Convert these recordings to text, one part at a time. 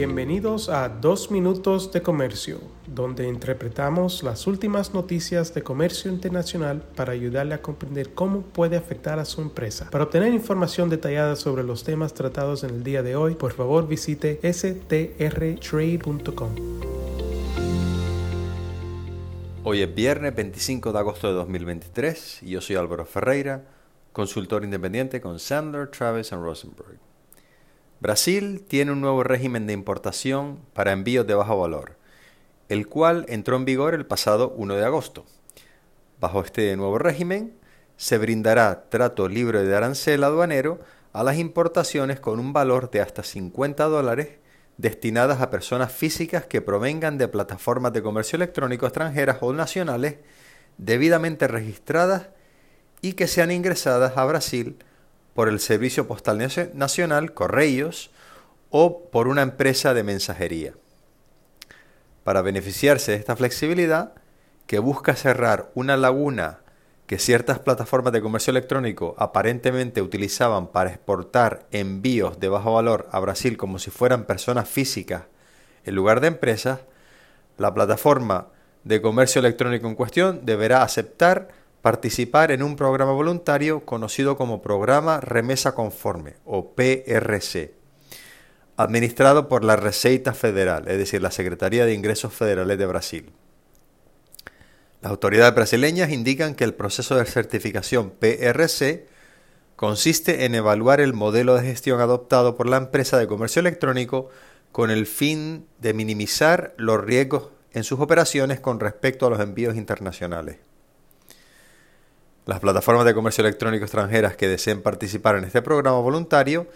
Bienvenidos a Dos Minutos de Comercio, donde interpretamos las últimas noticias de comercio internacional para ayudarle a comprender cómo puede afectar a su empresa. Para obtener información detallada sobre los temas tratados en el día de hoy, por favor visite strtrade.com. Hoy es viernes 25 de agosto de 2023 y yo soy Álvaro Ferreira, consultor independiente con Sandler, Travis Rosenberg. Brasil tiene un nuevo régimen de importación para envíos de bajo valor, el cual entró en vigor el pasado 1 de agosto. Bajo este nuevo régimen, se brindará trato libre de arancel aduanero a las importaciones con un valor de hasta 50 dólares destinadas a personas físicas que provengan de plataformas de comercio electrónico extranjeras o nacionales debidamente registradas y que sean ingresadas a Brasil por el Servicio Postal Nacional, Correios, o por una empresa de mensajería. Para beneficiarse de esta flexibilidad, que busca cerrar una laguna que ciertas plataformas de comercio electrónico aparentemente utilizaban para exportar envíos de bajo valor a Brasil como si fueran personas físicas en lugar de empresas, la plataforma de comercio electrónico en cuestión deberá aceptar participar en un programa voluntario conocido como Programa Remesa Conforme o PRC, administrado por la Receita Federal, es decir, la Secretaría de Ingresos Federales de Brasil. Las autoridades brasileñas indican que el proceso de certificación PRC consiste en evaluar el modelo de gestión adoptado por la empresa de comercio electrónico con el fin de minimizar los riesgos en sus operaciones con respecto a los envíos internacionales. Las plataformas de comercio electrónico extranjeras que deseen participar en este programa voluntario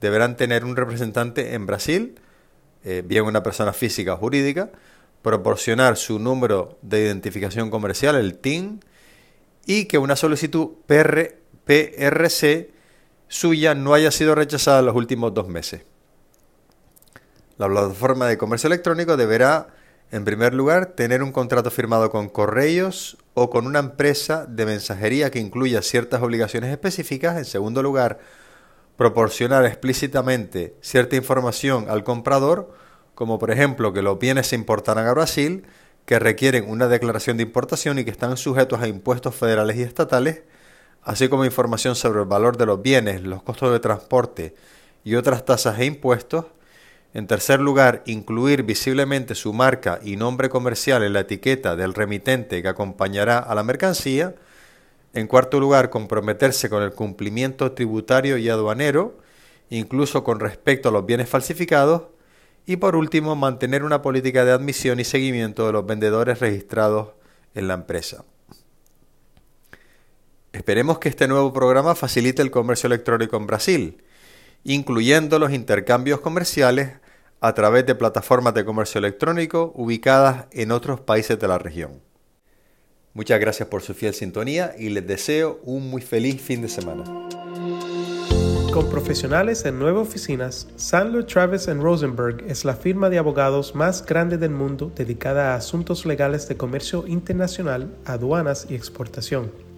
deberán tener un representante en Brasil, eh, bien una persona física o jurídica, proporcionar su número de identificación comercial, el TIN, y que una solicitud PRC suya no haya sido rechazada en los últimos dos meses. La plataforma de comercio electrónico deberá en primer lugar, tener un contrato firmado con correos o con una empresa de mensajería que incluya ciertas obligaciones específicas. En segundo lugar, proporcionar explícitamente cierta información al comprador, como por ejemplo que los bienes se importarán a Brasil, que requieren una declaración de importación y que están sujetos a impuestos federales y estatales, así como información sobre el valor de los bienes, los costos de transporte y otras tasas e impuestos, en tercer lugar, incluir visiblemente su marca y nombre comercial en la etiqueta del remitente que acompañará a la mercancía. En cuarto lugar, comprometerse con el cumplimiento tributario y aduanero, incluso con respecto a los bienes falsificados. Y por último, mantener una política de admisión y seguimiento de los vendedores registrados en la empresa. Esperemos que este nuevo programa facilite el comercio electrónico en Brasil, incluyendo los intercambios comerciales a través de plataformas de comercio electrónico ubicadas en otros países de la región. Muchas gracias por su fiel sintonía y les deseo un muy feliz fin de semana. Con profesionales en nueve oficinas, Sandler Travis Rosenberg es la firma de abogados más grande del mundo dedicada a asuntos legales de comercio internacional, aduanas y exportación.